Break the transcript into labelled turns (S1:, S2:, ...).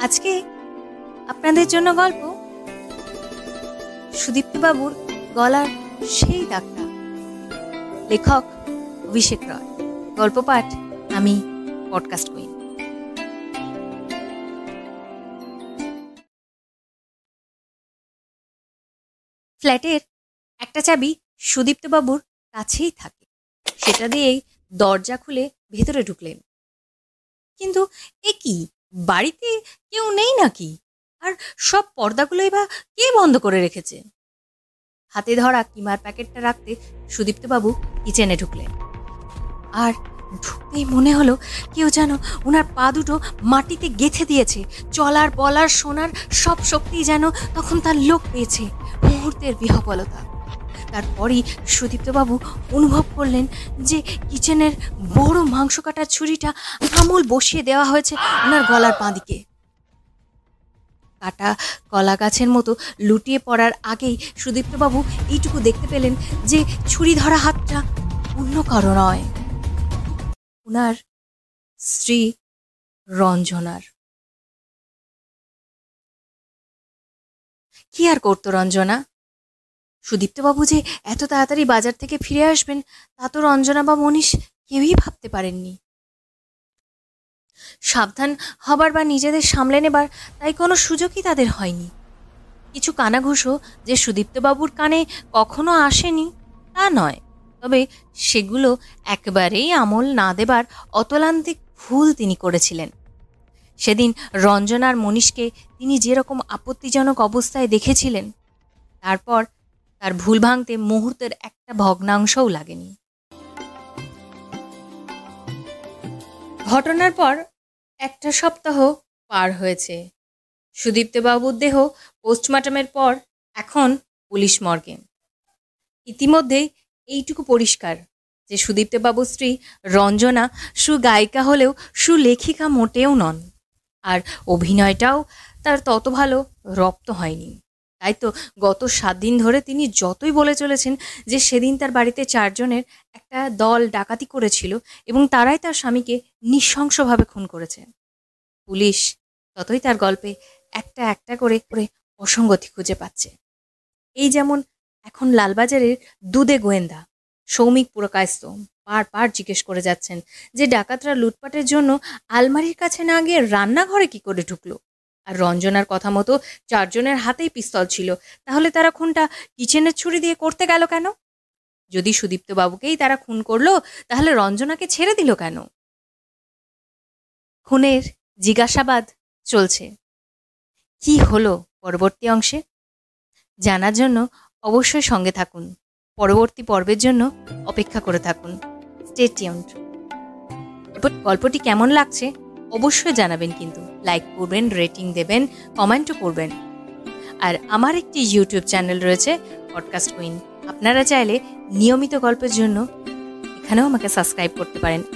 S1: আপনাদের জন্য গল্প সুদীপ্তবাবুর গলার সেই দাগটা। লেখক অভিষেক রয়। গল্প পাঠ আমি পডকাস্ট করি। ফ্ল্যাটের একটা চাবি সুদীপ্তবাবুর কাছেই থাকে। সেটা দিয়েই দরজা খুলে ভেতরে ঢুকলেন। কিন্তু এ কি? বাড়িতে কেউ নেই নাকি? আর সব পর্দাগুলোই বা কে বন্ধ করে রেখেছে? হাতে ধরা কিমার প্যাকেটটা রাখতে সুদীপ্তবাবু কিচেনে ঢুকলেন। আর ঢুকতেই মনে হলো কেউ যেন ওনার পা দুটো মাটিতে গেথে দিয়েছে। চলার, বলার, শোনার সব শক্তি যেন তখন তার লোক পেয়েছে। মুহূর্তের বিহবলতা। তারপরই সুদীপ্তবাবু অনুভব করলেন যে কিচেনের বড় মাংস কাটার ছুরিটা আমল বসিয়ে দেওয়া হয়েছে ওনার গলার বাঁদিকে কাটা কলা গাছের মতো লুটিয়ে পড়ার আগেই সুদীপ্তবাবু এইটুকু দেখতে পেলেন যে ছুরি ধরা হাতটা অন্য কারও নয়। ওনার স্ত্রী রঞ্জনার। কি আর করতো রঞ্জনা? সুদীপ্তবাবু যে এত তাড়াতাড়ি বাজার থেকে ফিরে আসবেন, তা তো রঞ্জনা বা মনীষ কেউই ভাবতে পারেননি। সাবধান হবার বা নিজেদের সামলে নেবার তাই কোনো সুযোগই তাদের হয়নি। কিছু কানাঘুষো যে সুদীপ্তবাবুর কানে কখনো আসেনি, তা নয়। তবে সেগুলো একেবারেই আমল না দেবার অতলান্তিক ভুল তিনি করেছিলেন। সেদিন রঞ্জনার মনীষকে তিনি যেরকম আপত্তিজনক অবস্থায় দেখেছিলেন, তারপর তার ভুল ভাঙতে মুহূর্তের একটা ভগ্নাংশও লাগেনি। ঘটনার পর একটা সপ্তাহ পার হয়েছে। সুদীপ্তবাবুর দেহ পোস্টমর্টমের পর এখন পুলিশ মর্গে। ইতিমধ্যেই এইটুকু পরিষ্কার যে সুদীপ্তবাবুর স্ত্রী রঞ্জনা সুগায়িকা হলেও সুলেখিকা মোটেও নন। আর অভিনয়টাও তার তত ভালো রপ্ত হয়নি। তাই তো গত সাত দিন ধরে তিনি যতই বলে চলেছেন যে সেদিন তার বাড়িতে চারজনের একটা দল ডাকাতি করেছিল এবং তারাই তার স্বামীকে নৃশংসভাবে খুন করেছে। পুলিশ ততই তার গল্পে একটা একটা করে করে অসঙ্গতি খুঁজে পাচ্ছে। এই যেমন এখন লালবাজারের দুধে গোয়েন্দা সৌমিক পুরকায়স্ত বারবার জিজ্ঞেস করে যাচ্ছেন যে ডাকাতরা লুটপাটের জন্য আলমারির কাছে না গিয়ে রান্নাঘরে কি করে ঢুকলো? আর রঞ্জনার কথা মতো চারজনের হাতেই পিস্তল ছিল। তাহলে তারা খুনটা কিচেনের ছুরি দিয়ে করতে গেল কেন? যদি সুদীপ্ত বাবুকেই তারা খুন করল, তাহলে রঞ্জনাকে ছেড়ে দিল কেন? খুনের জিজ্ঞাসাবাদ চলছে। কি হলো পরবর্তী অংশে? জানার জন্য অবশ্যই সঙ্গে থাকুন। পরবর্তী পর্বের জন্য অপেক্ষা করে থাকুন। স্টেটিউন্ড গল্পটি কেমন লাগছে অবশ্যই জানাবেন কিন্তু। লাইক করবেন রেটিং দেবেন কমেন্টও করবেন। আর আমার একটি ইউটিউব চ্যানেল রয়েছে পডকাস্ট কুইন আপনারা চাইলে নিয়মিত গল্পের জন্য এখানেও আমাকে সাবস্ক্রাইব করতে পারেন।